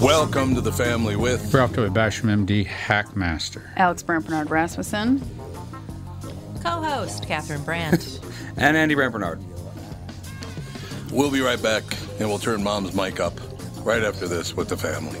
Welcome to the family with Brought to Basham MD Hackmaster. Alex Bernard Rasmussen. Co-host Catherine Brandt. and Andy Brant Bernard. We'll be right back, and we'll turn Mom's mic up right after this with the family.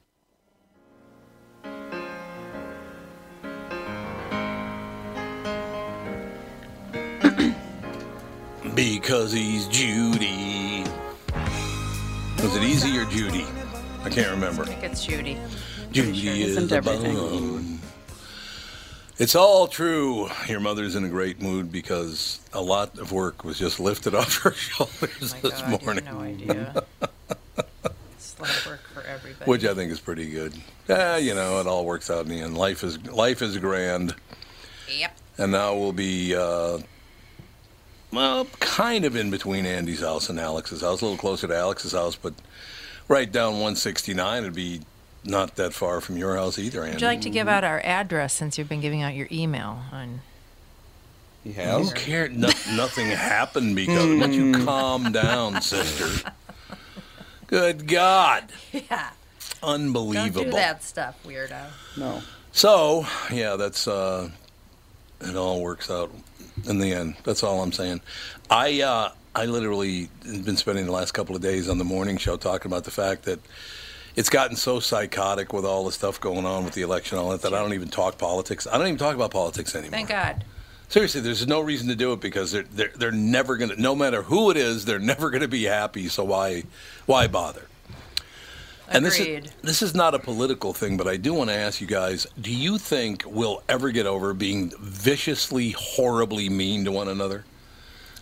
Because he's Judy. Was it easy or Judy? I can't remember. I think it's Judy. Judy sure is everything. bum. It's all true. Your mother's in a great mood because a lot of work was just lifted off her shoulders Oh this God, morning, no idea. it's work for everybody. which I think is pretty good. Yeah, you know, it all works out in the end. Life is life is grand, Yep. and now we'll be. Uh, well, kind of in between Andy's house and Alex's house, a little closer to Alex's house, but right down 169 would be not that far from your house either, Andy. Would you like to give out our address since you've been giving out your email on He Who has. cared? No, nothing happened because. Why don't you calm down, sister? Good God. Yeah. Unbelievable. Don't do that stuff, weirdo. No. So, yeah, that's uh it all works out in the end. That's all I'm saying. I uh I literally have been spending the last couple of days on the morning show talking about the fact that it's gotten so psychotic with all the stuff going on with the election and all that that I don't even talk politics. I don't even talk about politics anymore. Thank God. Seriously, there's no reason to do it because they're they're, they're never gonna. No matter who it is, they're never gonna be happy. So why why bother? And this is this is not a political thing, but I do want to ask you guys: Do you think we'll ever get over being viciously, horribly mean to one another?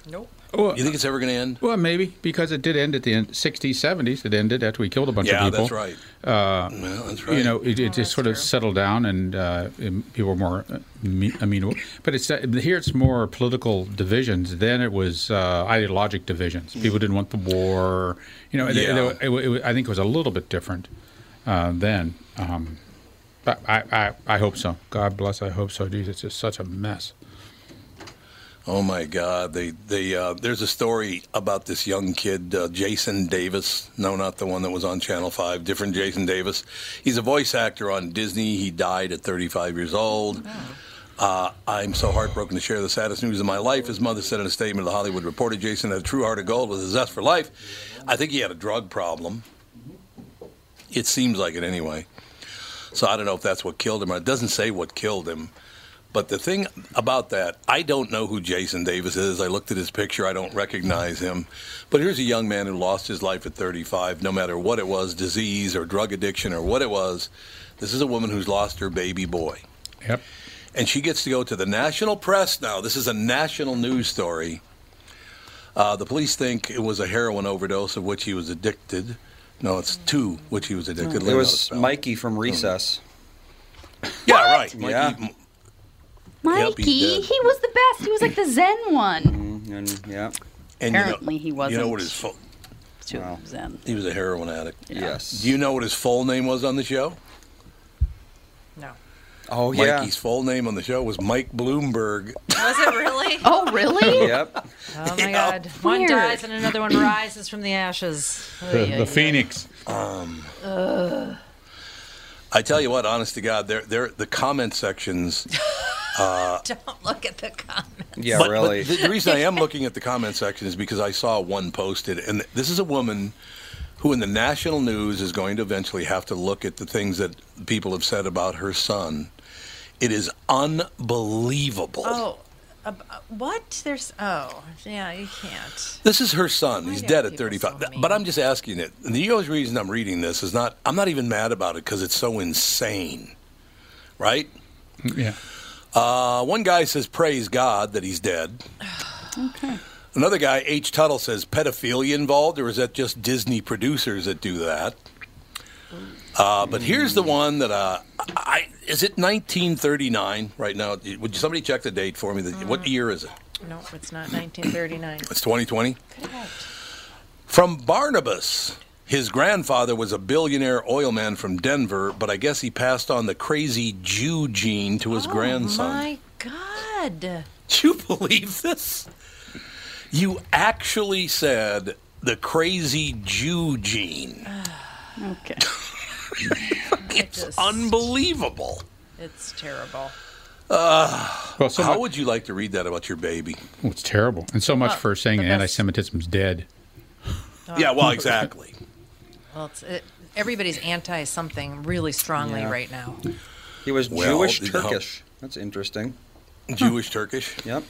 Nope. Well, You think it's ever going to end? well, maybe because it did end at the end, 60s, 70s. It ended after we killed a bunch Yeah, of people. that's right. Uh, well, that's right. You know, it, it Oh, just sort of settled down, and uh, and people were more uh, me- amenable. But it's uh, here. It's more political divisions. Then it was uh, ideologic divisions. People didn't want the war. You know, it- it- Yeah. it- it- it- I think it was a little bit different uh, then. Um, but I, I, I hope so. God bless. I hope so. Geez, it's just such a mess. Oh my God! They they uh, there's a story about this young kid, uh, Jason Davis. No, not the one that was on Channel Five. Different Jason Davis. He's a voice actor on Disney. He died at 35 years old. Uh, I'm so heartbroken to share the saddest news of my life. His mother said in a statement to the Hollywood Reporter, Jason had a true heart of gold with a zest for life. I think he had a drug problem. It seems like it anyway. So I don't know if that's what killed him or it doesn't say what killed him. But the thing about that, I don't know who Jason Davis is. I looked at his picture, I don't recognize him. But here's a young man who lost his life at 35, no matter what it was disease or drug addiction or what it was. This is a woman who's lost her baby boy. Yep. And she gets to go to the national press now. This is a national news story. Uh, the police think it was a heroin overdose of which he was addicted. No, it's two which he was addicted. It Learn how to was. Mikey from Recess. Yeah, right. Mikey, Yeah. Yep, Mikey, he's dead. he was the best. He was like the Zen one. Mm, And yeah, And you know- Apparently he You know what his full, Too Wow. Zen. he was a heroin addict. yes. Do you know what his full name was on the show? No. oh yeah. Mikey's full name on the show was Mike Blumberg. Was it really? Oh, really? Yep. Oh my Yeah. God! One Weird. dies and another one rises from the ashes. The, Ay, ay, the ay. Phoenix. I tell you what, honest to God, they're, they're, the comment sections. Don't look at the comments. Yeah, but, really. But the, the reason I am looking at the comment section is because I saw one posted, and this is a woman who, in the national news, is going to eventually have to look at the things that people have said about her son. It is unbelievable. Oh, uh, uh, what? There's oh yeah, you can't. This is her son. He's dead at 35. so but I'm just asking it. And the only reason I'm reading this is not, I'm not even mad about it because it's so insane. Right? Yeah. Uh, one guy says, praise God that he's dead. Okay. Another guy, H. Tuttle, says, pedophilia involved, or is that just Disney producers that do that? Uh, but here's the one that, uh, I, is it 1939 right now? Would somebody check the date for me? The- What year is it? No, it's not 1939. It's 2020? From Barnabas. His grandfather was a billionaire oil man from Denver, but I guess he passed on the crazy Jew gene to his oh grandson. Oh my God! Do you believe this? You actually said the crazy Jew gene. Okay. It's just- unbelievable. It's terrible. Well, so How much, would you like to read that about your baby? oh, it's terrible, and so much Well, for saying the best- anti-Semitism's dead. Oh. Yeah, well, exactly. Well, it's it, everybody's anti something really strongly Yeah. right now. He was Well, Jewish you know- Turkish. That's interesting. Jewish Turkish. Yep.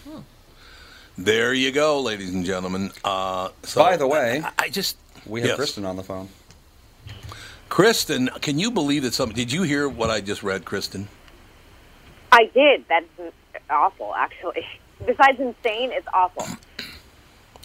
There you go, ladies and gentlemen. Uh, so By the way- I, I just We have yes. Kristen on the phone. Kristen, can you believe that some? Did you hear what I just read, Kristen? I did. That's awful, actually. Besides insane, it's awful.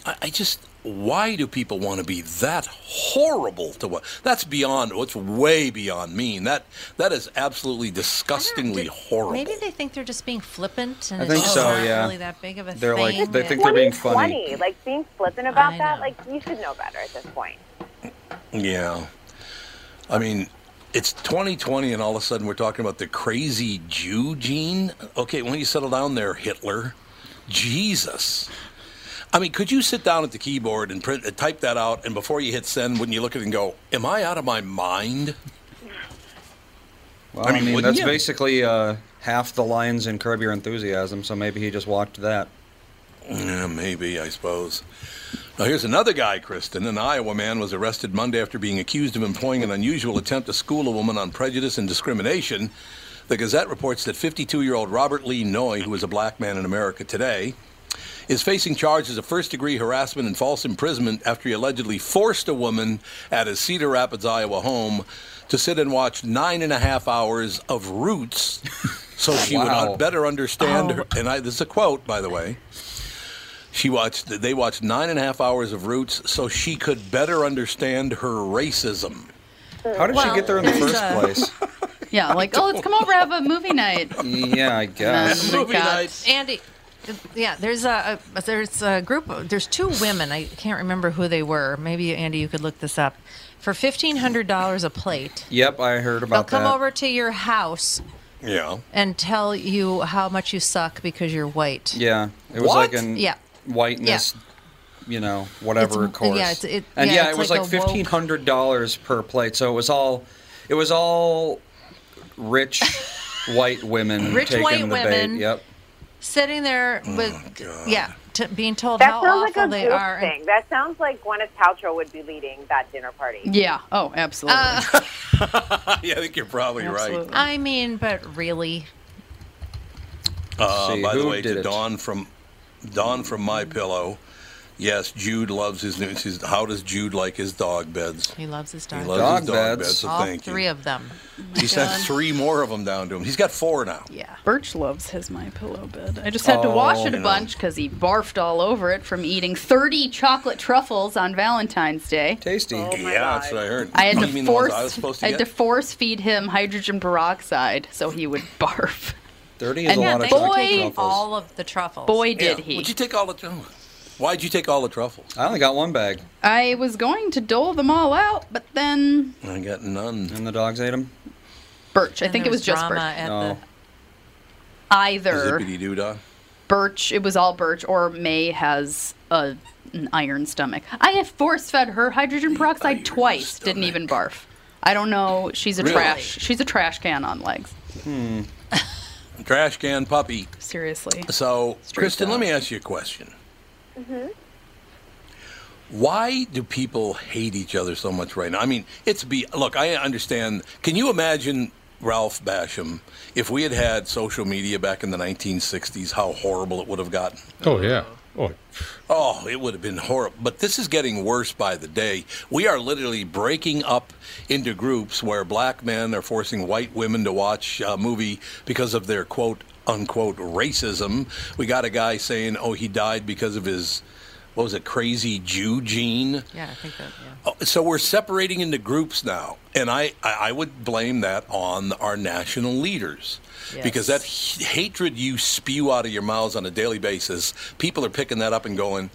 I, I just why do people want to be that horrible to what? That's beyond. Oh, What's way beyond mean. That that is absolutely disgustingly Did- horrible. Maybe they think they're just being flippant, and I it's think just so, not yeah. really that big of a thing. They're like- they think they're being funny. like being flippant about that, like you should know better at this point. Yeah. I mean, it's 2020, and all of a sudden we're talking about the crazy Jew gene. Okay, when you settle down there, Hitler. Jesus. I mean, could you sit down at the keyboard and print, uh, type that out, and before you hit send, wouldn't you look at it and go, "Am I out of my mind?" Well, I I mean, mean, that's you? basically uh, half the lines in Curb Your Enthusiasm, so maybe he just walked that. Yeah, maybe, I suppose. Now, here's another guy, Kristen. An Iowa man was arrested Monday after being accused of employing an unusual attempt to school a woman on prejudice and discrimination. The Gazette reports that 52 year old Robert Lee Noy, who is a black man in America today, is facing charges of first degree harassment and false imprisonment after he allegedly forced a woman at his Cedar Rapids, Iowa home to sit and watch nine and a half hours of Roots so she would Wow. un- better understand her. And I, this is a quote, by the way. She watched. They watched nine and a half hours of Roots so she could better understand her racism. How did she get there in the first a- place? Yeah, like, oh, let's come over have a movie night. Yeah, I guess. Movie got- night. Andy, yeah, there's a, a there's a group. Of, there's two women. I can't remember who they were. Maybe Andy, you could look this up. For fifteen hundred dollars a plate, Yep, I heard about. That. They'll come that. over to your house Yeah. and tell you how much you suck because you're white. Yeah, it was What? like an Yeah. whiteness, you know, whatever It's- course. yeah, it's- it- and yeah, yeah, it's it was like like, fifteen hundred dollars per plate. So it was all, it was all rich white women Rich taking white the women. bait. Yep. Sitting there Oh, with, yeah, t- being told That how sounds like awful a they group are. and- thing. That sounds like Gwyneth Paltrow would be leading that dinner party. Yeah. Oh, absolutely. Uh, yeah, I think you're probably right. I mean, but really, Uh, See, by the way, to it? Dawn from Dawn from My Pillow. Yes, Jude loves his new. She's, how does Jude like his dog beds? he loves his He dog. loves Dog his dog beds. beds. So All thank three you. of them. He sent three more of them down to him. He's got four now. Yeah. Birch loves his my pillow bed. I just had to oh, wash Oh, it a you know. bunch because he barfed all over it from eating 30 chocolate truffles on Valentine's Day. Tasty. Oh yeah, God. that's what I heard. I had to mean the ones force I was supposed to I had to get? force feed him hydrogen peroxide so he would barf. Thirty is And a yeah, lot of they boy- chocolate take truffles. all of the truffles. Boy, Yeah. did he. Would you take all the? oh, Why'd you take all the truffles? I only got one bag, I was going to dole them all out, but then I got none. and the dogs ate them. Birch. I And think there it was just drama Birch. At No. Either Zippity doo dah. Birch, it was all Birch, or May has a, an iron stomach. I have force fed her hydrogen peroxide iron twice. Didn't even barf. I don't know. She's a Really? trash. She's a trash can on legs. Hmm. Trash can puppy. Seriously. So, Kristen, let me ask you a question. Mm-hmm. Why do people hate each other so much right now? I mean, it's be look. I understand. Can you imagine Ralph Basham if we had had social media back in the 1960s? How horrible it would have gotten. Oh yeah. Uh-huh. Oh, Oh, it would have been horrible. But this is getting worse by the day. We are literally breaking up into groups where black men are forcing white women to watch a movie because of their quote unquote racism. We got a guy saying, oh, he died because of his, what was it, crazy Jew gene? Yeah, I think that. Yeah. Oh, So we're separating into groups now, and I, I I would blame that on our national leaders. Because that h- hatred you spew out of your mouths on a daily basis, people are picking that up and going,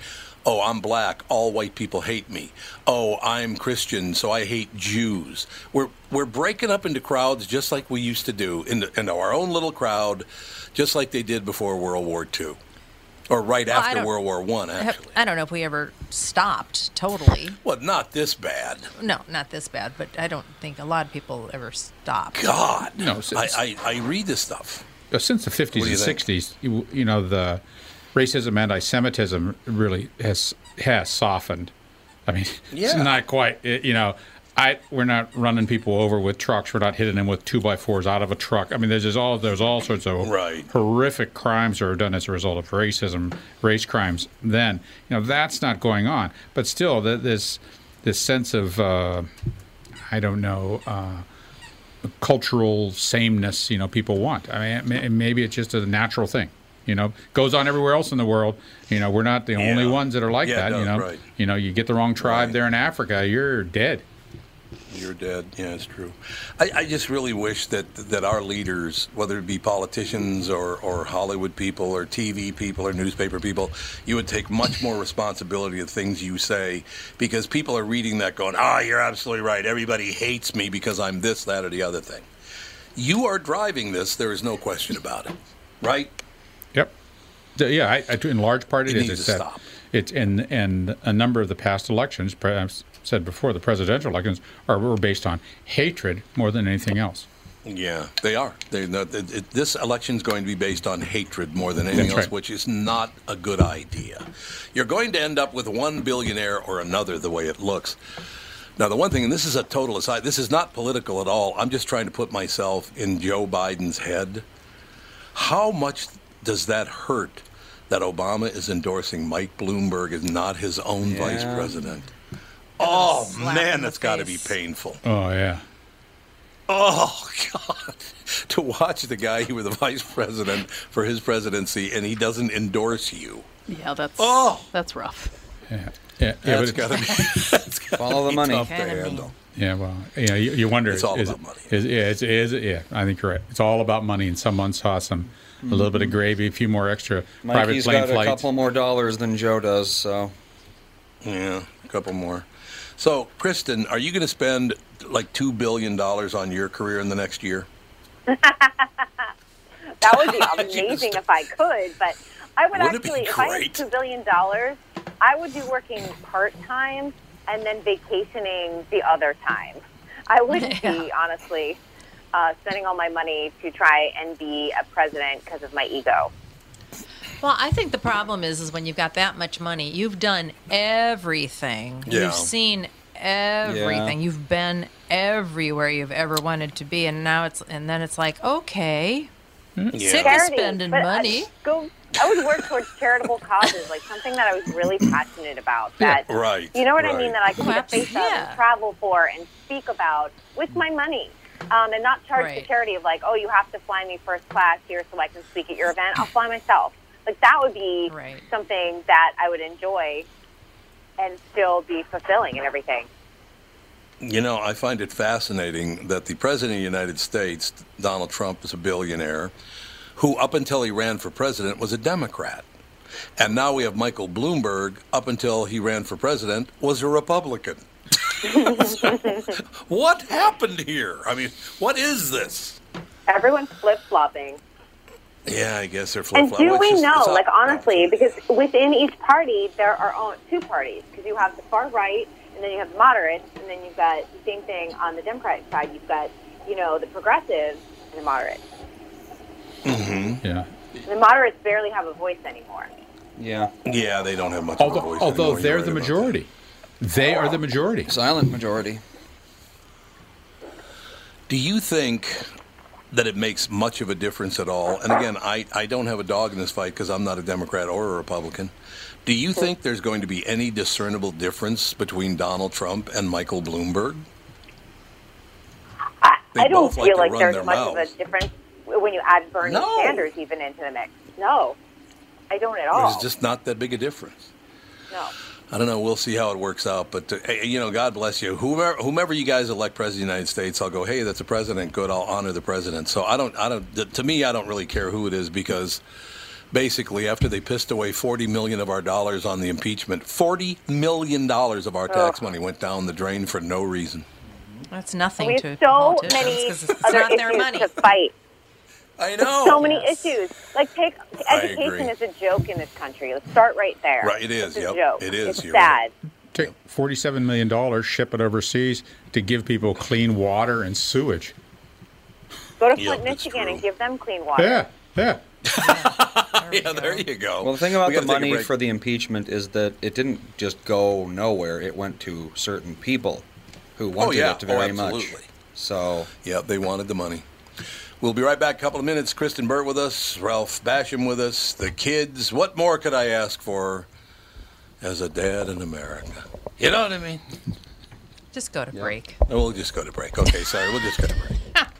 "Oh, I'm black. All white people hate me. Oh, I'm Christian, so I hate Jews." We're we're breaking up into crowds just like we used to do into, into our own little crowd, just like they did before World War II, or right Well, after World War One. Actually, I don't know if we ever stopped totally. well, not this bad. No, not this bad, but I don't think a lot of people ever stopped. God, No, it's- I, I, I read this stuff. Since the 50s What do you and 60s, you, you know, the racism, anti-Semitism really has has softened. I mean, it's Yeah. not quite. You know, I we're not running people over with trucks. We're not hitting them with two by fours out of a truck. I mean, there's just all there's all sorts of Right. horrific crimes that are done as a result of racism, race crimes. Then you know that's not going on. But still, th- this this sense of uh, I don't know. Uh, cultural sameness, you know, people want. I mean, may- maybe it's just a natural thing. You know, goes on everywhere else in the world. You know, we're not the only ones that are like Yeah, that. you know, right. you know, you get the wrong tribe Right. there in Africa, you're dead. You're dead. Yeah, it's true. I, I just really wish that that our leaders, whether it be politicians or, or Hollywood people or TV people or newspaper people, you would take much more responsibility of things you say because people are reading that going, ah, you're absolutely right. Everybody hates me because I'm this, that, or the other thing. You are driving this. There is no question about it. Right? Yep. Yeah, I, I, in large part It it is. needs It's to that stop. it's and and a number of the past elections, perhaps said before, the presidential elections are were based on hatred more than anything else. Yeah, they are. They, no, it, it, this election is going to be based on hatred more than anything That's else, right. which is not a good idea. You're going to end up with one billionaire or another, the way it looks. Now, the one thing, and this is a total aside, this is not political at all. I'm just trying to put myself in Joe Biden's head. How much does that hurt that Obama is endorsing Mike Bloomberg as not his own vice president? Oh, man, that's got to be painful. Oh yeah. Oh God! To watch the guy who was the vice president for his presidency, and he doesn't endorse you. Yeah, that's Oh. that's rough. Yeah, yeah, yeah, That's but- got to be that's gotta Follow the money. tough to handle. Yeah, well, yeah, you, you wonder. It's all is, about money. Is, yeah, it's, is, yeah, I think you're right. It's all about money, and someone saw some, a little bit of mm-hmm. gravy, a few more extra private Mikey's plane got a flights. couple more dollars than Joe does, so Yeah, a couple more. So, Kristen, are you going to spend like two billion dollars on your career in the next year? That would be amazing if I could, but I would Wouldn't actually, if I had two billion dollars, I would be working part time and then vacationing the other time. I wouldn't be honestly uh, spending all my money to try and be a president because of my ego. Well, I think the problem is, is when you've got that much money, you've done everything. Yeah. You've seen everything. You've been everywhere you've ever wanted to be, and now it's and then it's like, okay, sick of spending but, uh, money. go. I would work towards charitable causes, like something that I was really passionate about. That Right. You know what I mean? That I could get face up and travel for and speak about with my money. Um, and not charge the Right. charity of like, oh, you have to fly me first class here so I can speak at your event. I'll fly myself. Like that would be Right. something that I would enjoy and still be fulfilling and everything. You know, I find it fascinating that the President of the United States, Donald Trump, is a billionaire who, up until he ran for president, was a Democrat. And now we have Michael Bloomberg, up until he ran for president, was a Republican. what happened here? I mean, what is this? Everyone's flip flopping. Yeah, I guess they're flip And do we know, like honestly, because within each party there are two parties because you have the far right and then you have the moderates and then you've got the same thing on the Democratic side. You've got you know the progressives and the moderates. Mm-hmm. Yeah. The moderates barely have a voice anymore. yeah, Yeah, they don't have much of a Although, voice although anymore. they're You're the right that. majority. They are the majority. silent majority. Do you think that it makes much of a difference at all? And again, I, I don't have a dog in this fight because I'm not a Democrat or a Republican. Do you think there's going to be any discernible difference between Donald Trump and Michael Bloomberg? I, I don't like feel like run there's much mouths. of a difference when you add Bernie No. Sanders even into the mix. No, I don't at all. There's just not that big a difference. no. I don't know. We'll see how it works out. But, uh, you know, God bless you. Whomever, whomever you guys elect president of the United States, I'll go, hey, that's a president. Good. I'll honor the president. So I don't, I don't, to me, I don't really care who it is because basically after they pissed away 40 million of our dollars on the impeachment, 40 million dollars of our tax money went down the drain for no reason. That's nothing We to have so politicians many 'cause it's other not their issues money. to fight. I know. so many Yes. issues. Like take education is a joke in this country. Let's start right there. Right, it is, It's a joke. it is, It's you're sad. right. Take $47 million, ship it overseas to give people clean water and sewage. Go to Yep, Flint, it's Michigan, and give them clean water. Yeah, yeah. Yeah, there you go. Well, the thing about We the gotta take a money for the impeachment is that it didn't just go nowhere. It went to certain people who oh, wanted yeah. it very Oh, much. absolutely. So yeah, they wanted the money. We'll be right back. A couple of minutes. Kristen Burt with us, Ralph Basham with us, the kids. What more could I ask for as a dad in America? You know what I mean? Just go to break. We'll just go to break. Okay, sorry. We'll just go to break.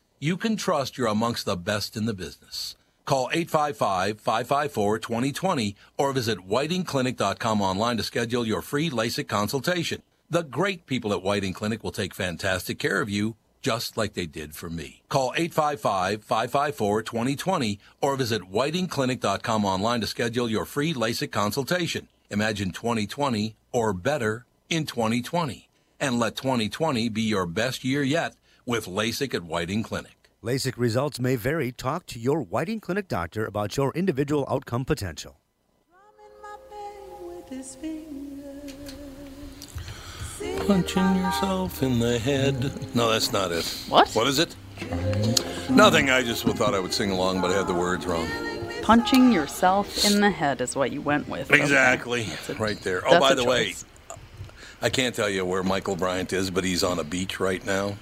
you can trust you're amongst the best in the business. Call 855-554-2020 or visit whitingclinic.com online to schedule your free LASIK consultation. The great people at Whiting Clinic will take fantastic care of you just like they did for me. Call 855-554-2020 or visit whitingclinic.com online to schedule your free LASIK consultation. Imagine 2020 or better in 2020 and let 2020 be your best year yet with LASIK at Whiting Clinic. LASIK results may vary. Talk to your Whiting Clinic doctor about your individual outcome potential. Punching yourself in the head. No, that's not it. What? What is it? Nothing. I just thought I would sing along, but I had the words wrong. Punching yourself in the head is what you went with. Exactly. That's a- Right there. Oh, by a the way. I can't tell you where Michael Bryant is, but he's on a beach right now.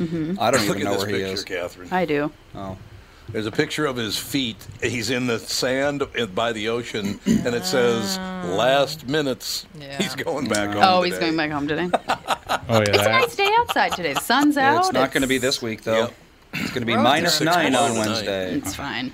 Mhm. I don't Look even know this where he is. Catherine. I do. Oh. There's a picture of his feet. He's in the sand by the ocean, and it says "last minutes." He's going back home. Oh, he's going back home today. Oh, it's a nice day outside today. The sun's out. It's not going to be this week though. It's going to be Roads minus are- nine on Six Wednesday. It's fine.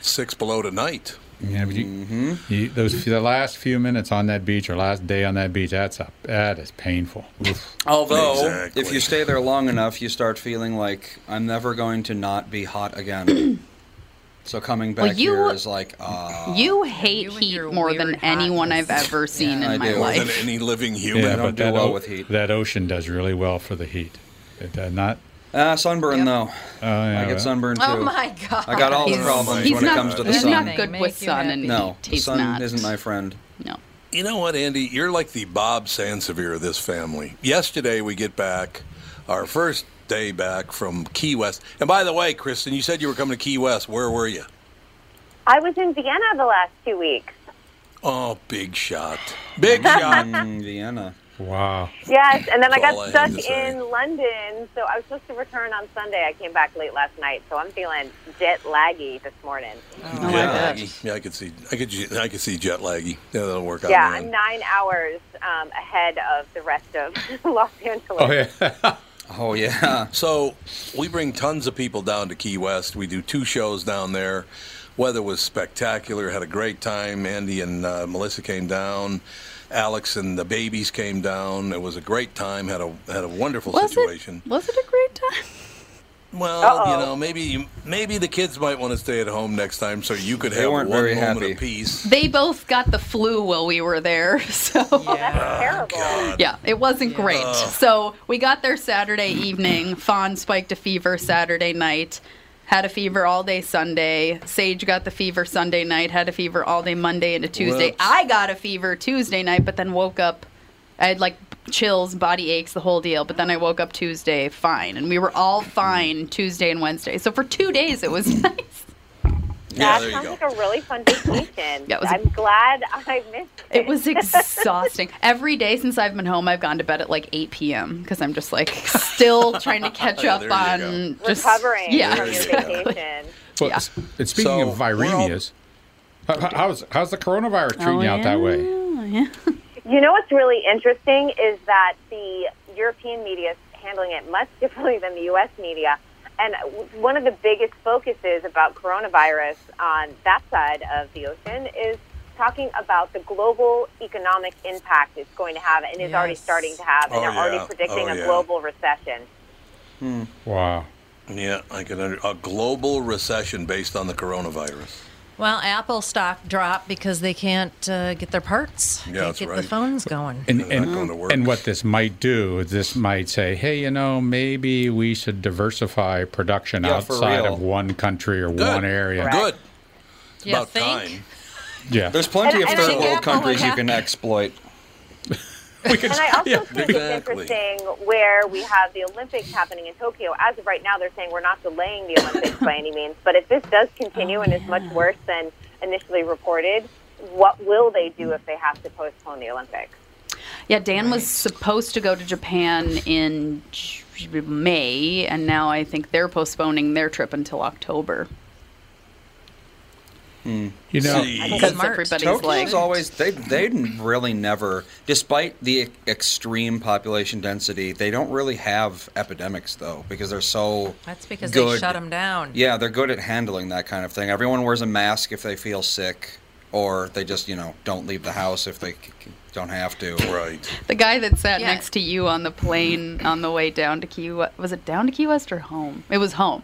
Six below tonight. Yeah, but you, you, those the last few minutes on that beach or last day on that beach, that's a that is painful. Oof. Although, Exactly. if you stay there long enough, you start feeling like I'm never going to not be hot again. so coming back Well, you- here is like, ah. You hate heat more than anyone I've ever seen I in my do. Life. than any living human. Yeah, don't but do that, well o- with heat. that ocean does really well for the heat. It does not. Ah, sunburn though. Oh, yeah, I get sunburned too. Oh my god. I got all the He's- problems he's when not- it comes to the he's sun. not good Make with you sun happy. and No, heat. the He's sun not. isn't my friend. No. You know what, Andy? You're like the Bob Sansevere of this family. Yesterday we get back, our first day back from Key West. And by the way, Kristen, you said you were coming to Key West. Where were you? I was in Vienna the last two weeks. Oh, big shot. Big shot. Mm, Vienna. Wow. Yes, and then I That's all got stuck to in London, so I was supposed to return on Sunday. I came back late last night, so I'm feeling jet laggy this morning. Oh, jet laggy. Yeah, I could see. I could. I could see jet laggy. Yeah, that'll work out. yeah. I'm nine hours um, ahead of the rest of Los Angeles. Oh yeah. oh yeah. So we bring tons of people down to Key West. We do two shows down there. Weather was spectacular. Had a great time. Andy and uh, Melissa came down. Alex and the babies came down. It was a great time. Had a had a wonderful Was situation. it? Was it a great time? Well, you know, maybe maybe the kids might want to stay at home next time, so you could They have weren't one very moment happy. of peace. They both got the flu while we were there, so oh, oh, terrible. yeah, it wasn't great. Ugh. So we got there Saturday evening. Fawn spiked a fever Saturday night. Had a fever all day Sunday. Sage got the fever Sunday night. Had a fever all day Monday into Tuesday. Whoops. I got a fever Tuesday night, but then woke up. I had like chills, body aches, the whole deal. But then I woke up Tuesday fine, and we were all fine Tuesday and Wednesday. So for two days it was nice. Yeah, that there sounds like a really fun vacation. Yeah, it was a- I'm glad I missed it. It was exhausting. Every day since I've been home, I've gone to bed at like 8 p.m. because I'm just like still trying to catch Yeah, up there on go. just Recovering Yeah, from your vacation. Well, Yeah. and speaking So, of we're all- viremias, how- how- how's how's the coronavirus treating Oh, you out that way? yeah. You know what's really interesting is that the European media is handling it much differently than the U.S. media. And one of the biggest focuses about coronavirus on that side of the ocean is talking about the global economic impact it's going to have and is already starting to have. And Oh, they're yeah. already predicting Oh, a yeah. global recession. Hmm. Wow. Yeah, I can under a global recession based on the coronavirus. Well, Apple stock dropped because they can't uh, get their parts. Yeah, can't that's get the phones going. And, They're going to work. and what this might do, this might say, hey, you know, maybe we should diversify production Yeah, outside of one country or Good. one area. Good. It's You about think? time. Yeah. There's plenty And- of third world Apple countries you can exploit. we could, And I also yeah. think exactly. it's interesting where we have the Olympics happening in Tokyo. As of right now, they're saying we're not delaying the Olympics by any means. But if this does continue and is much worse than initially reported, what will they do if they have to postpone the Olympics? Yeah, Dan was supposed to go to Japan in J- May, and now I think they're postponing their trip until October. Hmm. You know, Because everybody's Tokyo's like, always they they really never, despite the extreme population density, they don't really have epidemics though because they're so. That's because good. they shut them down. Yeah, they're good at handling that kind of thing. Everyone wears a mask if they feel sick, or they just you know don't leave the house if they c- c- don't have to. Right. the guy that sat Yeah. next to you on the plane on the way down to Key West, was it down to Key West or home? It was home.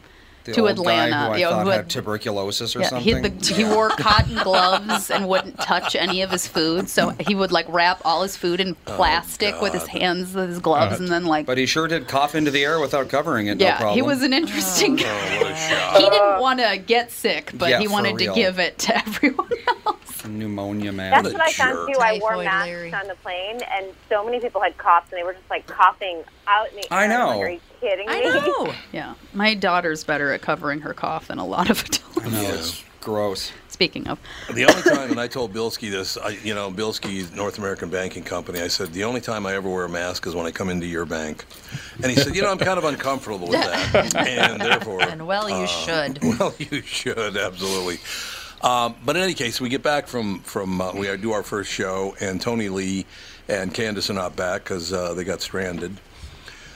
The to Atlanta. guy who I thought who had tuberculosis or yeah, he, something. the, he wore cotton gloves and wouldn't touch any of his food. So he would like wrap all his food in oh, plastic with his hands, with his gloves, uh, and then like. but he sure did cough into the air without covering it. no yeah, problem. he was an interesting oh, guy. Oh, a shot. He didn't want to get sick, but Yeah, he wanted to give it to everyone else. Pneumonia man. That's What a what I found too. I wore masks Larry. on the plane, and so many people had coughs, and they were just like coughing out in the I know. Like, Are you kidding me? I know. Yeah, my daughter's better at covering her cough than a lot of adults. I know it's gross. Speaking of, The only time, and I told Bilski this, I, you know, Bilski, North American Banking Company, I said, the only time I ever wear a mask is when I come into your bank. And he said, you know, I'm kind of uncomfortable with that. And therefore. And well, you uh, should. Well, you should, absolutely. Um, but in any case, we get back from, from uh, we do our first show, and Tony Lee and Candace are not back because uh, they got stranded.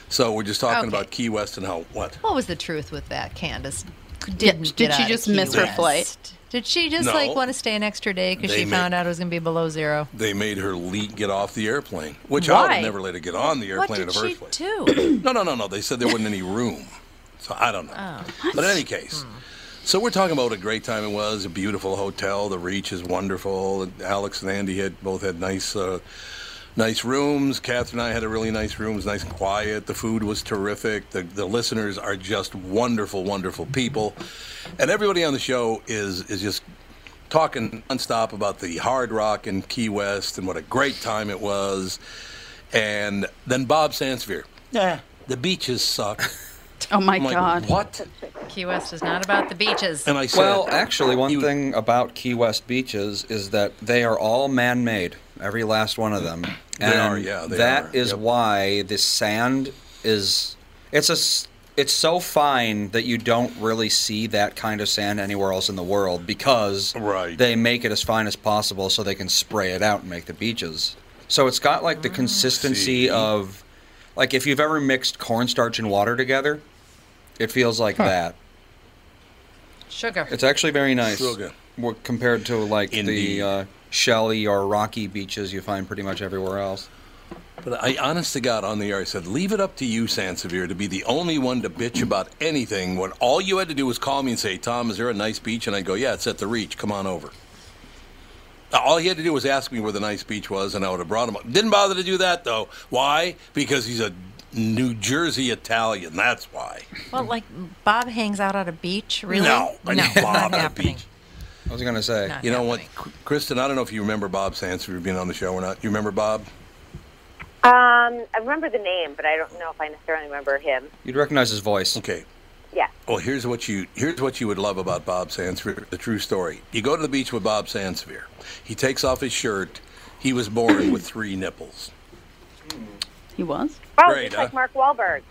So we're just talking Okay. about Key West and how, what? What was the truth with that? Candace Did- didn't did get she out of just Key miss her West. flight? Did she just No. like want to stay an extra day because They she may- found out it was going to be below zero? They made her le get off the airplane, which I would Why? have never let her get on the What airplane in did the she first place. do? No, no, no, no. They said there wasn't any room. So I don't know. Oh. But in any case, so we're talking about a great time it was. A beautiful hotel. The Reach is wonderful. Alex and Andy had both had nice, uh, nice rooms. Catherine and I had a really nice room. It was nice and quiet. The food was terrific. The the listeners are just wonderful, wonderful people, and everybody on the show is is just talking nonstop about the Hard Rock in Key West and what a great time it was. And then Bob Sansevere. Yeah, the beaches suck. oh my I'm like, god, what? Key West is not about the beaches. And I said, Well, actually, one You- thing about Key West beaches is that they are all man-made. Every last one of them. They are, yeah, they that are. is Yep. why the sand is. It's a. s- It's so fine that you don't really see that kind of sand anywhere else in the world because Right. they make it as fine as possible so they can spray it out and make the beaches. So it's got like the Ah. consistency See? of, like if you've ever mixed cornstarch and water together, it feels like that. Sugar. It's actually very nice. Sugar. Compared to like Indeed. the uh, shelly or rocky beaches you find pretty much everywhere else. But I, honest to God, on the air, I said, leave it up to you, Sansevere, to be the only one to bitch about anything when all you had to do was call me and say, Tom, is there a nice beach? And I'd go, yeah, it's at the Reach. Come on over. All he had to do was ask me where the nice beach was, and I would have brought him up. Didn't bother to do that, though. Why? Because he's a New Jersey Italian. That's why. Well, like Bob hangs out at a beach, really? No, I no, Bob not at a happening. beach. I was gonna say. Not You know what, happening. K- Kristen, I don't know if you remember Bob Sansevere being on the show or not. You remember Bob? Um, I remember the name, but I don't know if I necessarily remember him. You'd recognize his voice. Okay. Yeah. Well, here's what you here's what you would love about Bob Sansevere, the true story. You go to the beach with Bob Sansevere. He takes off his shirt. He was born with three nipples. He was. Oh, Great, just huh? like Mark Wahlberg.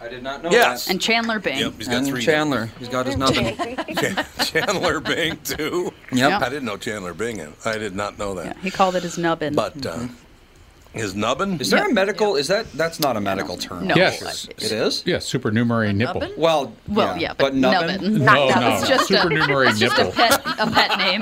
I did not know Yes. And Chandler Bing. Yep, he's got And three. Chandler, he's got his nubbin. Chandler Bing too. Yep. I didn't know Chandler Bing. I did not know that. Yeah, he called it his nubbin. But uh, his nubbin. Is there a medical? Is that that's not a medical term? No. Yes. It is. Yeah, supernumerary nipple. Nubbin? Well, well, yeah, but, nubbin. No, Not no. It's just a, supernumerary just a nipple. pet, a pet name.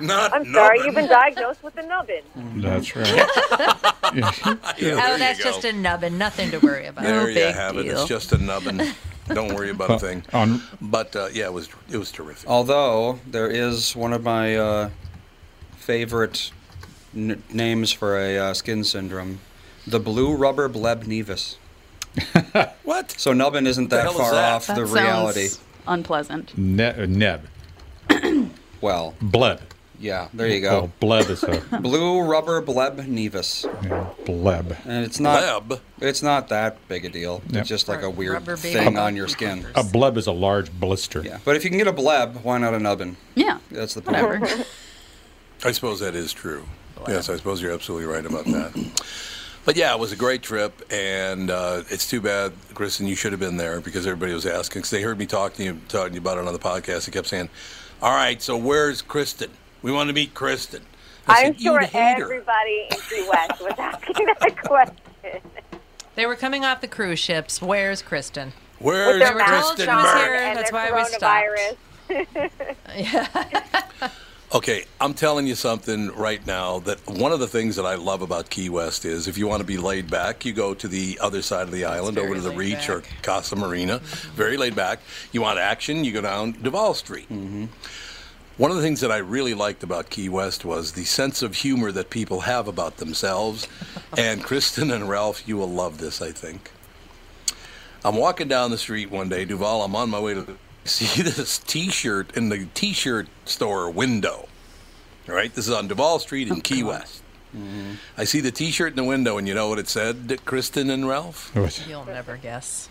Not I'm sorry, you've been diagnosed with a nubbin. That's right. Yeah, Oh, that's just a nubbin. Nothing to worry about. There No you big have it. It's just a nubbin. Don't worry about a thing. On But uh, yeah, it was it was terrific. Although there is one of my uh, favorite n- names for a uh, skin syndrome, the blue rubber bleb nevus. What? So nubbin isn't that far that? off That the reality. unpleasant. ne- neb. Well, Bleb. yeah, there you Oh, go. bleb is a Blue rubber bleb nevus, yeah, bleb. and it's not Web. it's not that big a deal. Yep. It's just like a weird thing on your skin. A bleb is a large blister. Yeah, but if you can get a bleb, why not a nubbin? Yeah, That's the point. whatever. I suppose that is true. Yes, I suppose you're absolutely right about that. But yeah, it was a great trip, and uh, it's too bad, Kristen, you should have been there because everybody was asking. Because they heard me talking to you, talking to you about it on the podcast. They kept saying, "All right, so where's Kristen? We want to meet Kristen." I I'm said, sure "You'd hate her." everybody in Key West was asking that question. They were coming off the cruise ships. Where's Kristen? Where's Kristen masks here. and That's why we stopped. coronavirus. Okay, I'm telling you something right now that one of the things that I love about Key West is if you want to be laid back, you go to the other side of the island, over to the Reach or. Casa Marina. Very laid back. You want action, you go down Duval Street. One of the things that I really liked about Key West was the sense of humor that people have about themselves. and Kristen and Ralph, you will love this, I think. I'm walking down the street one day, Duval. I'm on my way to the, see this T-shirt in the T-shirt store window. All right, this is on Duval Street in oh, Key West. Mm-hmm. I see the T-shirt in the window, and you know what it said, Kristen and Ralph? What? You'll never guess.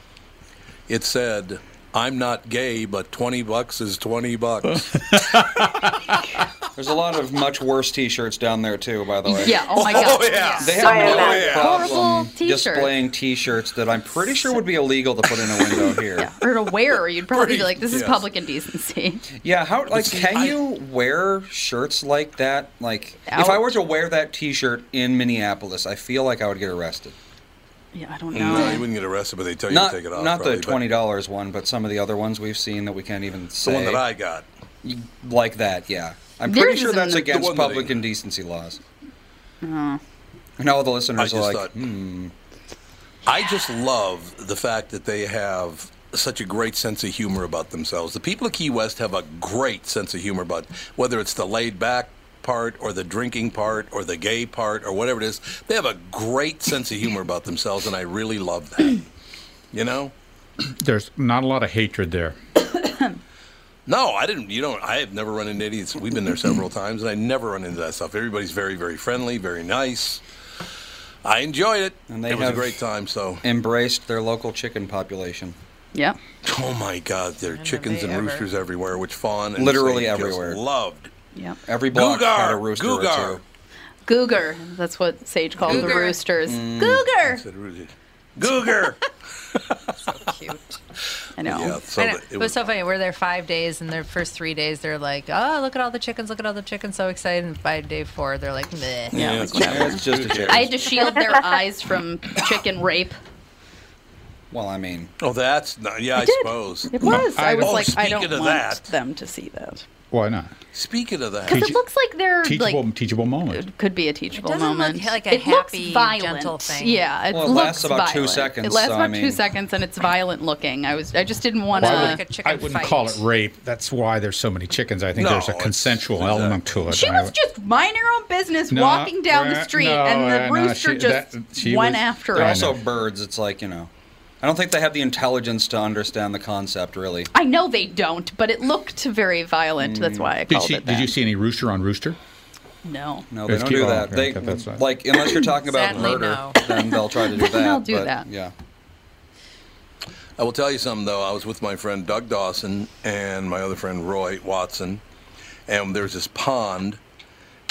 It said, "I'm not gay, but 20 bucks is 20 bucks." There's a lot of much worse T-shirts down there too, by the way. Yeah. Oh my god. Oh, yeah. They So have no bad. problem Horrible T-shirts. displaying T-shirts that I'm pretty sure would be illegal to put in a window here. Yeah. Or to wear, you'd probably Pretty- be like, "This is yes. public indecency." Yeah, how like see, can I- you wear shirts like that? Like if I were to wear that T-shirt in Minneapolis, I feel like I would get arrested. Yeah, I don't no, know. you wouldn't get arrested, but they tell you Not to take it off. not probably, the twenty dollars one, but some of the other ones we've seen that we can't even The one that I got. like that, yeah. I'm Theirs pretty sure that's in the- The against one that public indecency laws. Uh-huh. And all the I listeners just are like, thought- hmm. I just love the fact that they have such a great sense of humor about themselves. The people of Key West have a great sense of humor about whether it's the laid back part or the drinking part or the gay part or whatever it is. They have a great sense of humor about themselves, and I really love that. You know? There's not a lot of hatred there. No, I didn't. You don't. I have never run into idiots. We've been there several times, and I never run into that stuff. Everybody's very, very friendly, very nice. I enjoyed it. And they it was a great time. So, embraced their local chicken population. Yeah. oh my God, there are And chickens they and ever- roosters everywhere, which Fawn and Literally everywhere. loved. Yeah. Every block Googar, had a rooster or two. Googer. That's what Sage called the roosters. Mm. Googer. Said Rudy. Googer. Cute. I know. yeah, so I know. the- It was so funny. We're there five days, and their first three days, they're like, "Oh, look at all the chickens! Look at all the chickens! So excited!" And by day four, they're like, "Meh." yeah, it's, Yeah, it's just a chicken. I had to shield their eyes from chicken rape. well, I mean, oh, that's not, yeah, I, did. suppose. It was. I, I was don't- like, I speaking don't of want that- them to see that. Why not? Speaking of that, Because it looks like they're Teachable, like teachable moment. it could be a teachable doesn't look moment. like a it looks happy, violent. gentle thing. Yeah, it Well, it looks lasts about two seconds, It lasts so, I about two seconds, and it's violent looking. I was, I just didn't want to. like a chicken I wouldn't fight. call it rape. That's why there's so many chickens. I think No, there's a consensual exactly. element to it. She was would- just minding her own business, No, walking down the uh, street, no, and the uh, no, rooster she- just that- she went was- after they're her. Also birds. It's like you know, I don't think they have the intelligence to understand the concept really. I know they don't, but it looked very violent. That's why I Did, called she, it that. did you see any rooster on rooster? No. No, they Let's don't do on. that. Okay, They okay, that's fine. like unless you're talking about Sadly, murder, no. then they'll try to do that. They'll do but, that. Yeah. I will tell you something though. I was with my friend Doug Dawson and my other friend Roy Watson, and there's this pond,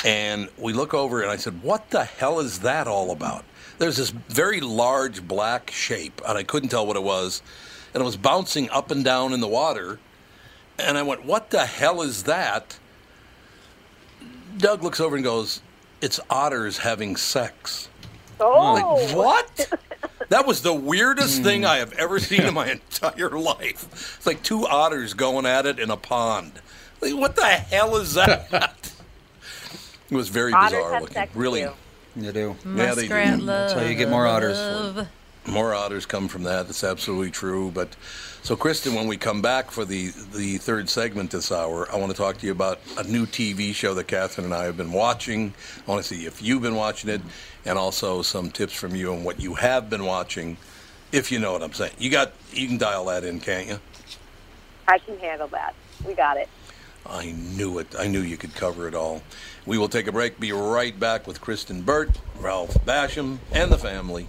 and we look over and I said, "What the hell is that all about?" There's this very large black shape, and I couldn't tell what it was, and it was bouncing up and down in the water, and I went, "What the hell is that?" Doug looks over and goes, "It's otters having sex." Oh, Like, what? That was the weirdest hmm. thing I have ever seen in my entire life. It's like two otters going at it in a pond. Like, what the hell is that? it was very Otters bizarre looking. Really, too. You do. Yeah, they do. Love. That's how you get more otters for more otters come from that. That's absolutely true. But so, Kristen, when we come back for the the third segment this hour, I want to talk to you about a new TV show that Catherine and I have been watching. I want to see if you've been watching it, and also some tips from you on what you have been watching, if you know what I'm saying. You got you can dial that in, can't you? I can handle that. We got it. I knew it. I knew you could cover it all. We will take a break. Be right back with Kristen Burt, Ralph Basham, and the family.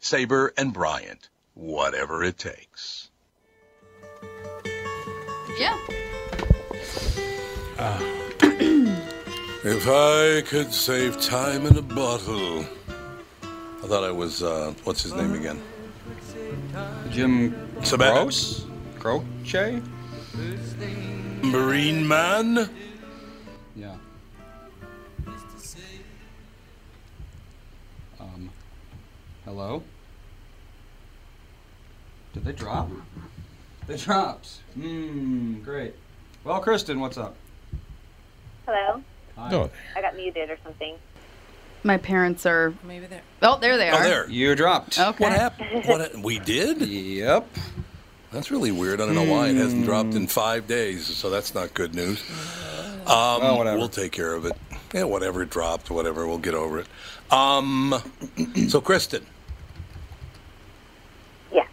Sabre and Bryant, whatever it takes. Yeah. If I could save time in a bottle. I thought I was, uh, what's his name again? Jim Sabat. Gross? Croce? Marine Man? Hello? Did they drop? They dropped. Mmm, great. Well, Kristen, what's up? Hello. Hi. Oh, I got muted or something. My parents are. Maybe they're. Oh, there they are. Oh, there. You dropped. Okay. What happened? What hap- we did? Yep. That's really weird. I don't know why it hasn't dropped in five days, so that's not good news. Um, Well, whatever. We'll take care of it. Yeah, whatever it dropped, whatever, we'll get over it. Um, so, Kristen, Yes.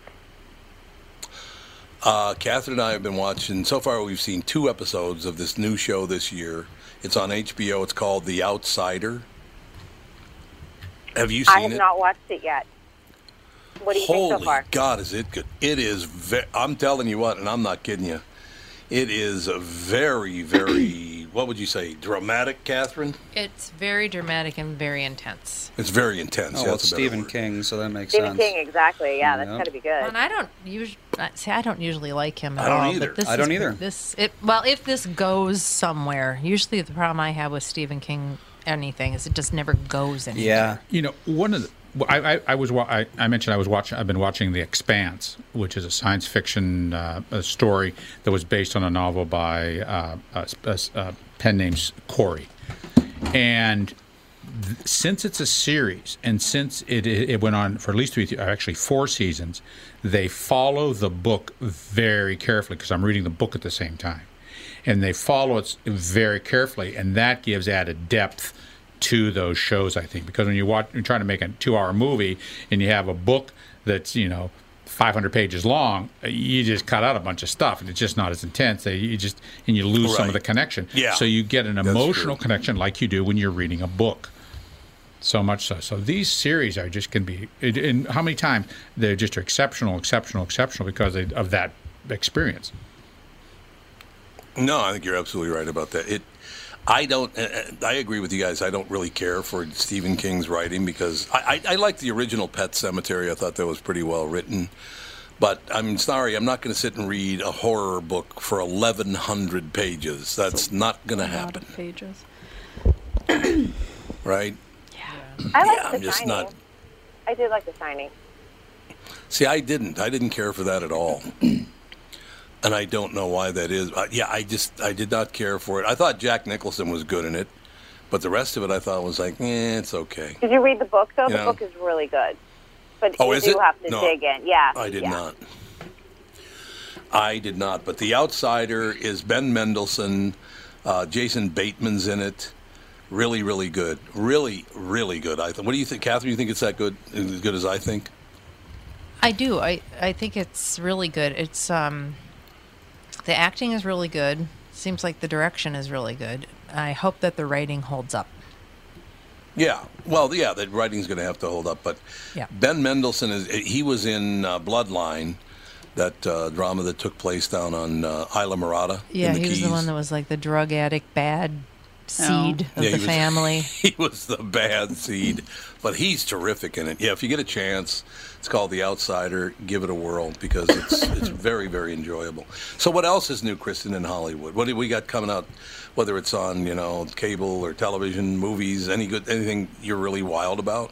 Uh, Catherine and I have been watching. So far, we've seen two episodes of this new show this year. It's on HBO. It's called The Outsider. Have you seen it? I have it? not watched it yet. What do you Holy think so far? God, is it good? It is. Ve- I'm telling you what, and I'm not kidding you. It is a very, very. What would you say? Dramatic, Catherine. It's very dramatic and very intense. It's very intense. Oh, yeah, well, it's a Stephen word. King, so that makes Stephen sense. King, exactly. Yeah, that's Yep. got to be good. And I don't usually see. I don't usually like him at I don't all. either. But this I don't is- either. This it well, if this goes somewhere, usually the problem I have with Stephen King anything is it just never goes anywhere. Yeah. You know, one of the I, I, I was wa- I, I mentioned I was watching. I've been watching The Expanse, which is a science fiction uh, a story that was based on a novel by uh, a, a, a pen name's Corey, and th- since it's a series and since it, it went on for at least three, uh, actually four seasons, they follow the book very carefully because I'm reading the book at the same time, and they follow it very carefully, and that gives added depth to those shows. I think because when you watch, you're trying to make a two-hour movie, and you have a book that's you know 500 pages long, you just cut out a bunch of stuff, and it's just not as intense. You just and you lose some of the connection. Yeah. So you get an That's emotional true. connection like you do when you're reading a book. So much so. So these series are just can be. And how many times they're just exceptional, exceptional, exceptional because of that experience. No, I think you're absolutely right about that. It. I don't. uh, uh, I agree with you guys. I don't really care for Stephen King's writing because I, I, I like the original Pet Sematary. I thought that was pretty well written. But I'm sorry, I'm not going to sit and read a horror book for 1,100 pages. That's not going to happen, pages. right? Yeah. I like Yeah, The I'm just Shining. not- I did like The Shining. See, I didn't. I didn't care for that at all. and I don't know why that is. Uh, yeah, I just I did not care for it. I thought Jack Nicholson was good in it, but the rest of it I thought was like, eh, it's okay. Did you read the book though? You the know. book is really good. But Oh, you is do it? have to No, dig in. Yeah. I did yeah. not. I did not. But The Outsider is Ben Mendelsohn. Uh, Jason Bateman's in it. Really, really good. Really, really good. I think. What do you think, Catherine? You think it's that good? As good as I think? I do. I, I think it's really good. It's um, the acting is really good. Seems like the direction is really good. I hope that the writing holds up. Yeah. Well, yeah, the writing's going to have to hold up. But Yeah. Ben Mendelsohn is. He was in uh, Bloodline, that uh, drama that took place down on uh, Islamorada. Yeah, in the he was the one that was like the drug addict, bad seed of Yeah, the was- family. he was the bad seed, but he's terrific in it. Yeah, if you get a chance, it's called The Outsider. Give it a whirl because it's it's very very enjoyable. So, what else is new, Kristen, in Hollywood? What do we got coming out? Whether it's on you know cable or television, movies, any good anything you're really wild about?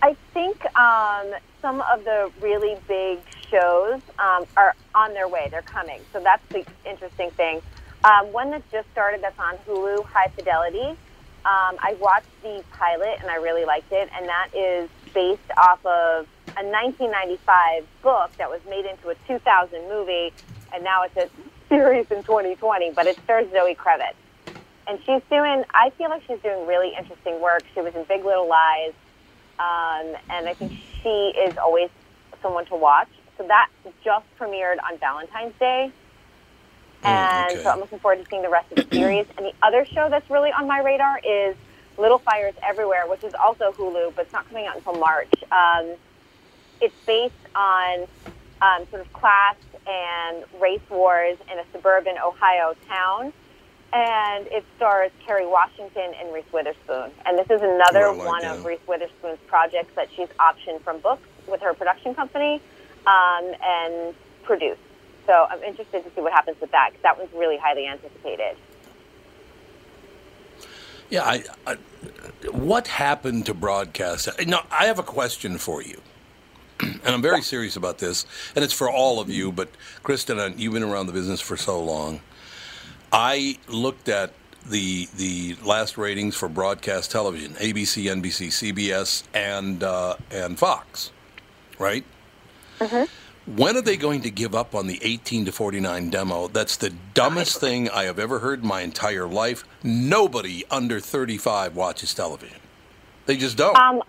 I think um, some of the really big shows um, are on their way. They're coming. So that's the interesting thing. Um, one that just started that's on Hulu, High Fidelity. Um, I watched the pilot and I really liked it, and that is based off of a 1995 book that was made into a 2000 movie, and now it's a series in 2020. But it stars Zoe Kravitz, and she's doing. I feel like she's doing really interesting work. She was in Big Little Lies, um, and I think she is always someone to watch. So that just premiered on Valentine's Day. And so I'm looking forward to seeing the rest of the series. And the other show that's really on my radar is Little Fires Everywhere, which is also Hulu, but it's not coming out until March. Um, it's based on um, sort of class and race wars in a suburban Ohio town. And it stars Kerry Washington and Reese Witherspoon. And this is another Oh, like one that. of Reese Witherspoon's projects that she's optioned from books with her production company um, and produced. So I'm interested to see what happens with that because that was really highly anticipated. Yeah, I, I, what happened to broadcast? No, I have a question for you, and I'm very serious about this, and it's for all of you. But Kristen, you've been around the business for so long. I looked at the the last ratings for broadcast television: ABC, NBC, CBS, and uh, and Fox. Right. When are they going to give up on the 18 to 49 demo? That's the dumbest thing I have ever heard in my entire life. Nobody under 35 watches television. They just don't. Um,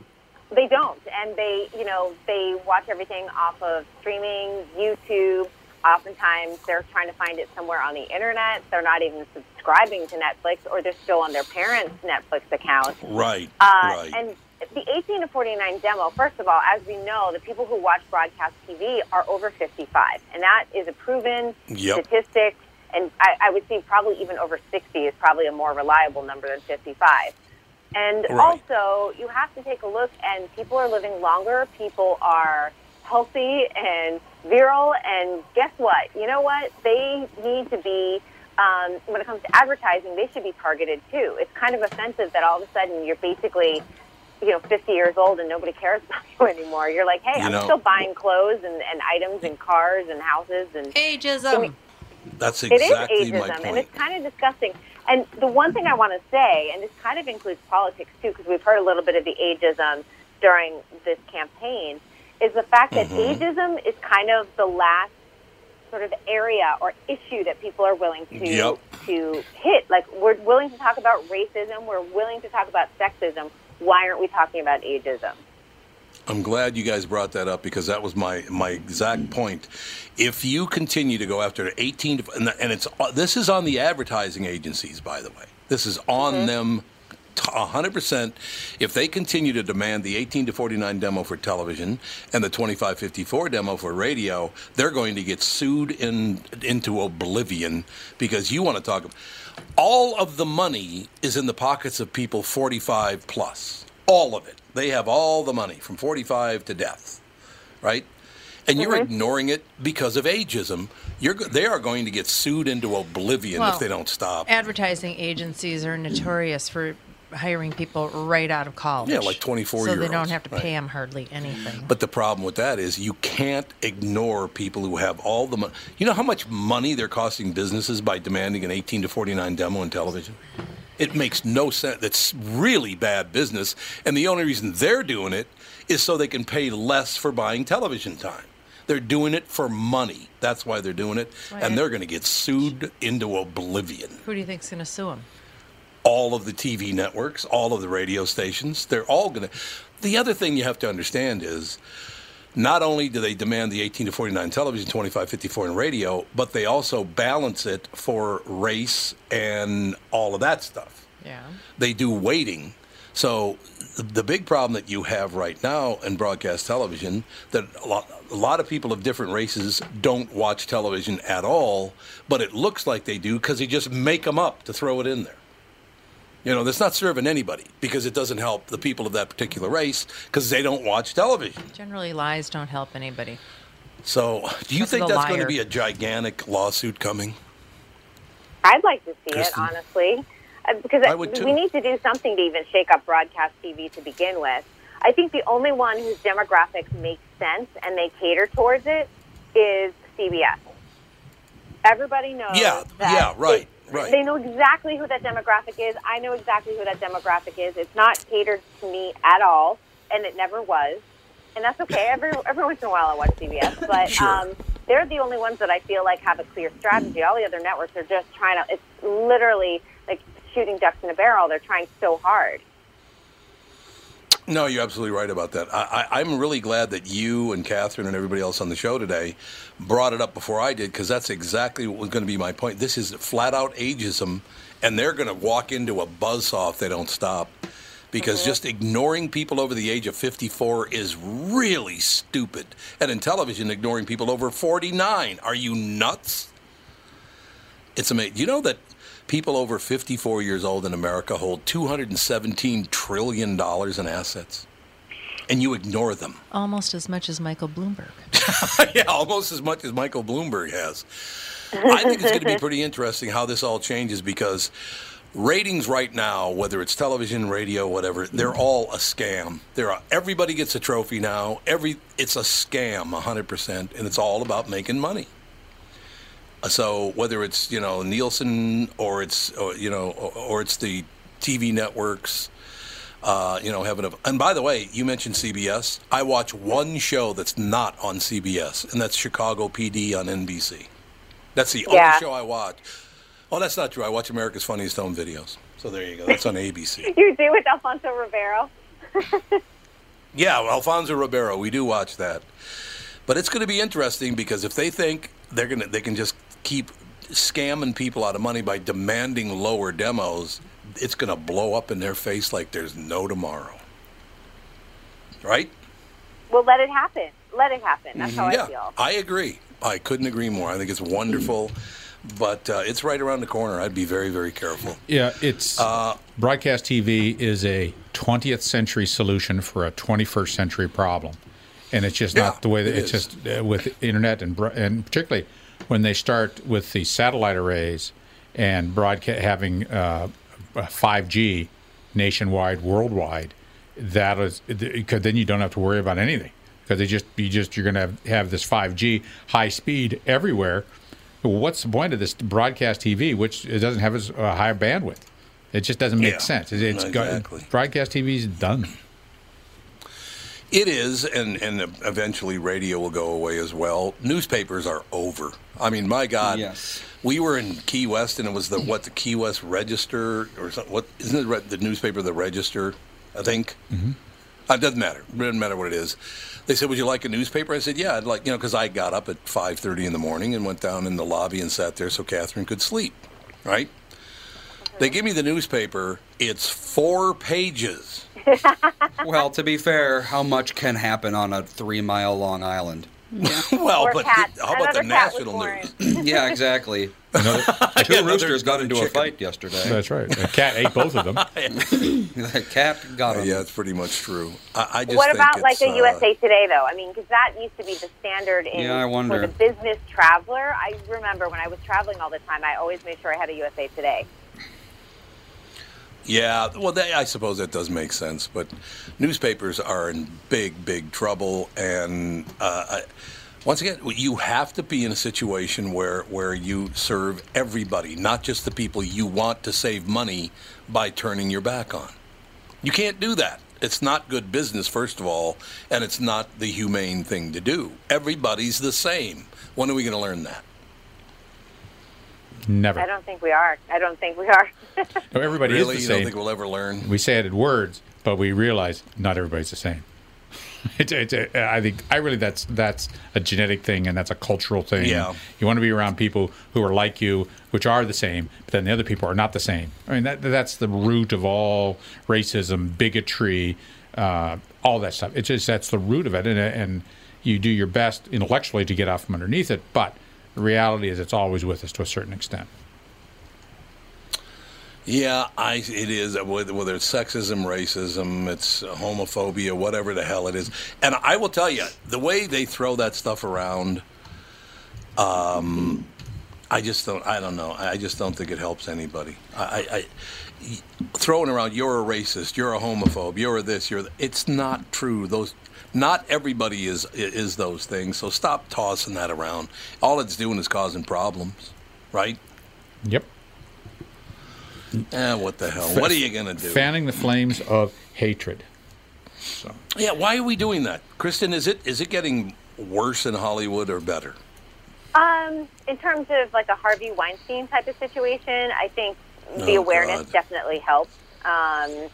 they don't, and they, you know, they watch everything off of streaming, YouTube. Oftentimes, they're trying to find it somewhere on the internet. They're not even subscribing to Netflix, or they're still on their parents' Netflix account. right, Uh, right. And the 18 to 49 demo, first of all, as we know, the people who watch broadcast TV are over 55. And that is a proven Yep. statistic. And I, I would say probably even over 60 is probably a more reliable number than 55. And Right. also, you have to take a look, and people are living longer. People are healthy and virile. And guess what? You know what? They need to be, um, when it comes to advertising, they should be targeted too. It's kind of offensive that all of a sudden you're basically, you know, 50 years old and nobody cares about you anymore. You're like, hey, You I'm know- still buying clothes and, and items and cars and houses and ageism. That's it is exactly my ageism, point. and it's kind of disgusting. And the one thing I want to say, and this kind of includes politics too, because we've heard a little bit of the ageism during this campaign, is the fact that Mhm. ageism is kind of the last sort of area or issue that people are willing to Yep. to hit. Like we're willing to talk about racism, we're willing to talk about sexism. Why aren't we talking about ageism? I'm glad you guys brought that up because that was my my exact point. If you continue to go after 18 to, and, and it's this is on the advertising agencies by the way. This is on mm-hmm. them t- 100% if they continue to demand the 18 to 49 demo for television and the 2554 demo for radio, they're going to get sued in into oblivion because you want to talk all of the money is in the pockets of people 45 plus. All of it. They have all the money from 45 to death, right? And you're Mhm. ignoring it because of ageism. You're they are going to get sued into oblivion Well, if they don't stop. Advertising agencies are notorious for hiring people right out of college. Yeah, like 24 So they don't have to right. pay them hardly anything. But the problem with that is you can't ignore people who have all the money. You know how much money they're costing businesses by demanding an 18 to 49 demo in television? It makes no sense. That's really bad business. And the only reason they're doing it is so they can pay less for buying television time. They're doing it for money. That's why they're doing it. Right. And they're going to get sued into oblivion. Who do you think's going to sue him? All of the TV networks, all of the radio stations, they're all going to. The other thing you have to understand is not only do they demand the 18 to 49 television, 25 54 in radio, but they also balance it for race and all of that stuff. Yeah. They do weighting. So the- the big problem that you have right now in broadcast television that a lot, a lot of people of different races don't watch television at all, but it looks like they do because they just make them up to throw it in there. You know, that's not serving anybody because it doesn't help the people of that particular race because they don't watch television. Generally, lies don't help anybody. So, do you Because think the that's going to be a gigantic lawsuit coming? I'd like to see Kristen? it, honestly, Uh, because I would too. we need to do something to even shake up broadcast TV to begin with. I think the only one whose demographics make sense and they cater towards it is CBS. Everybody knows. Yeah, that yeah, right, they, right. They know exactly who that demographic is. I know exactly who that demographic is. It's not catered to me at all, and it never was. And that's okay. Every every once in a while, I watch CBS, but Sure. um, they're the only ones that I feel like have a clear strategy. All the other networks are just trying to. It's literally like shooting ducks in a barrel. They're trying so hard. No, you're absolutely right about that. I, I, I'm really glad that you and Catherine and everybody else on the show today brought it up before I did because that's exactly what was going to be my point. This is flat out ageism, and they're going to walk into a buzzsaw if they don't stop. Because uh-huh. just ignoring people over the age of 54 is really stupid. And in television, ignoring people over 49. Are you nuts? It's amazing. You know that people over 54 years old in America hold 217 trillion dollars in assets, and you ignore them. Almost as much as Michael Bloomberg. yeah, almost as much as Michael Bloomberg has. I think it's going to be pretty interesting how this all changes because ratings right now, whether it's television, radio, whatever, they're all a scam. They're everybody gets a trophy now. Every it's a scam, 100%, and it's all about making money. So whether it's you know Nielsen or it's or, you know or, or it's the TV networks, uh, you know having a and by the way, you mentioned CBS. I watch one show that's not on CBS, and that's Chicago PD on NBC. That's the Yeah. only show I watch. Oh, that's not true. I watch America's Funniest Home Videos. So there you go. That's on ABC. You do with Alfonso Ribeiro. Yeah, well, Alfonso Ribeiro, we do watch that. But it's going to be interesting because if they think they're going to, they can just keep scamming people out of money by demanding lower demos, it's going to blow up in their face like there's no tomorrow. Right? Well, let it happen. Let it happen. That's how yeah, I feel. I agree. I couldn't agree more. I think it's wonderful, but uh, it's right around the corner. I'd be very, very careful. Yeah, it's Uh, broadcast TV is a 20th century solution for a 21st century problem, and it's just Yeah, not the way that it it's is. just uh, with internet and and particularly when they start with the satellite arrays and broadcast having uh, 5G nationwide, worldwide. That is because then you don't have to worry about anything because they just you just you're going to have, have this 5G high speed everywhere. Well, what's the point of this broadcast TV, which it doesn't have as a high bandwidth? It just doesn't make Yeah, sense. It, it's exactly. got, broadcast TV is done. It is, and, and eventually radio will go away as well. Newspapers are over. I mean, my God. Yes. We were in Key West, and it was the what the Key West Register or something. What isn't it the newspaper the Register? I think. Mm-hmm. It doesn't matter. It doesn't matter what it is. They said, "Would you like a newspaper?" I said, "Yeah, I'd like you know," because I got up at five thirty in the morning and went down in the lobby and sat there so Catherine could sleep. Right. They give me the newspaper. It's four pages. Well, to be fair, how much can happen on a three mile long island? well, Or but cat. how about the Another cat was national news? yeah, exactly. Another, Two Another- roosters got another into a fight yesterday. that's right. The cat ate both of them. the cat got him. Yeah, it's pretty much true. I, I just What think about like it's, a uh, USA Today though? I mean, because that used to be the standard in Yeah, I wonder. for the business traveler. I remember when I was traveling all the time, I always made sure I had a USA Today. Yeah, well, I suppose that does make sense, but newspapers are in big, big trouble, and uh, I, once again, you have to be in a situation where where you serve everybody, not just the people you want to save money by turning your back on. You can't do that. It's not good business, first of all, and it's not the humane thing to do. Everybody's the same. When are we going to learn that? Never. I don't think we are. I don't think we are. No, everybody really? is You the don't think we'll ever learn? We say it in words, but we realize not everybody's the same. It's, it's, I think I really that's that's a genetic thing and that's a cultural thing. Yeah. you want to be around people who are like you, which are the same, but then the other people are not the same. I mean that that's the root of all racism, bigotry, uh, all that stuff. It's just that's the root of it, and and you do your best intellectually to get out from underneath it, but the reality is it's always with us to a certain extent. Yeah, I it is whether it's sexism, racism, it's homophobia, whatever the hell it is. And I will tell you, the way they throw that stuff around, um, I just don't. I don't know. I just don't think it helps anybody. I, I, throwing around, you're a racist, you're a homophobe, you're a this, you're. th- It's not true. Those. Not everybody is is those things. So stop tossing that around. All it's doing is causing problems, right? Yep. Eh, what the hell? What are you gonna do? Fanning the flames of hatred. So. Yeah, why are we doing that, Kristen? Is it is it getting worse in Hollywood or better? Um, in terms of like a Harvey Weinstein type of situation, I think the Oh, awareness God. definitely helps. Um,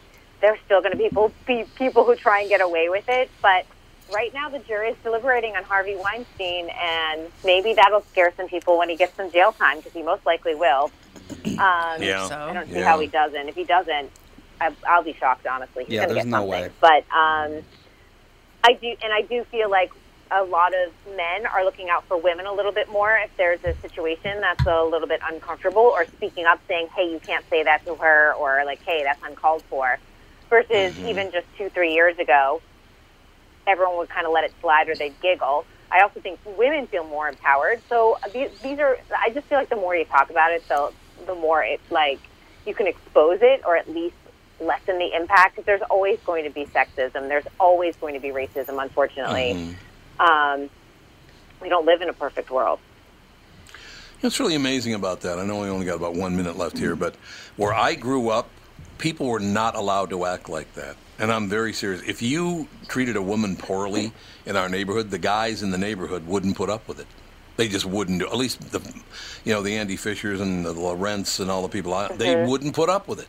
there's still going to be people, be people who try and get away with it, but right now the jury is deliberating on Harvey Weinstein, and maybe that'll scare some people when he gets some jail time because he most likely will. Um, Yeah. I don't see Yeah. how he doesn't. If he doesn't, I, I'll be shocked. Honestly, he's Yeah, going to there's get no something. way. But um, I do, and I do feel like a lot of men are looking out for women a little bit more if there's a situation that's a little bit uncomfortable, or speaking up, saying, "Hey, you can't say that to her," or like, "Hey, that's uncalled for," versus Mm-hmm. even just two, three years ago, everyone would kind of let it slide or they'd giggle. I also think women feel more empowered. So these, these are, I just feel like the more you talk about it, the the more it's like you can expose it or at least lessen the impact. there's always going to be sexism. There's always going to be racism. Unfortunately, um, we don't live in a perfect world. It's really amazing about that, I know we only got about one minute left here, but where I grew up, people were not allowed to act like that. And I'm very serious. If you treated a woman poorly in our neighborhood, the guys in the neighborhood wouldn't put up with it. They just wouldn't do. At least the, you know, the Andy Fishers and the Lorentz and all the people. I They mm-hmm. wouldn't put up with it.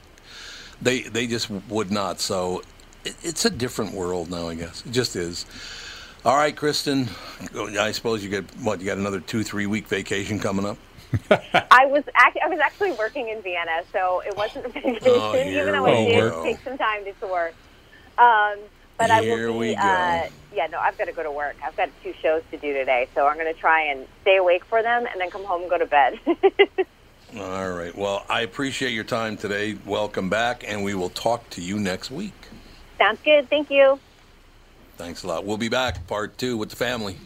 They they just would not. So it, it's a different world now. I guess it just is. All right, Kristen. I suppose you get what? You got another two, three week vacation coming up. I was act- I was actually working in Vienna, so it wasn't a vacation, Oh, even though I did go. take some time to tour. Um, but I Here will we be. Uh, yeah, no, I've got to go to work. I've got two shows to do today, so I'm going to try and stay awake for them, and then come home and go to bed. All right. Well, I appreciate your time today. Welcome back, and we will talk to you next week. Sounds good. Thank you. Thanks a lot. We'll be back, part two with the family.